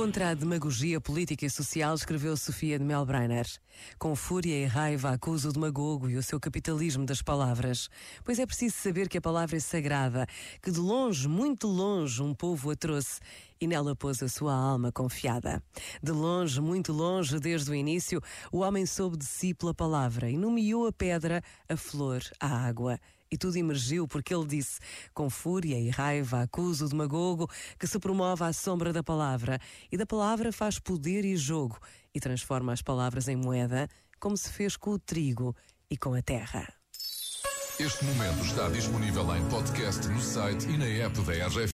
Contra a demagogia política e social, escreveu Sofia de Melbrenner. Com fúria e raiva acusa o demagogo e o seu capitalismo das palavras. Pois é preciso saber que a palavra é sagrada, que de longe, muito longe, um povo a trouxe e nela pôs a sua alma confiada. De longe, muito longe, desde o início, o homem soube de si pela palavra e nomeou a pedra, a flor, a água e tudo emergiu porque ele disse, com fúria e raiva, acusa o demagogo que se promove à sombra da palavra, e da palavra faz poder e jogo, e transforma as palavras em moeda, como se fez com o trigo e com a terra. Este momento está disponível em podcast no site e na app da RGF.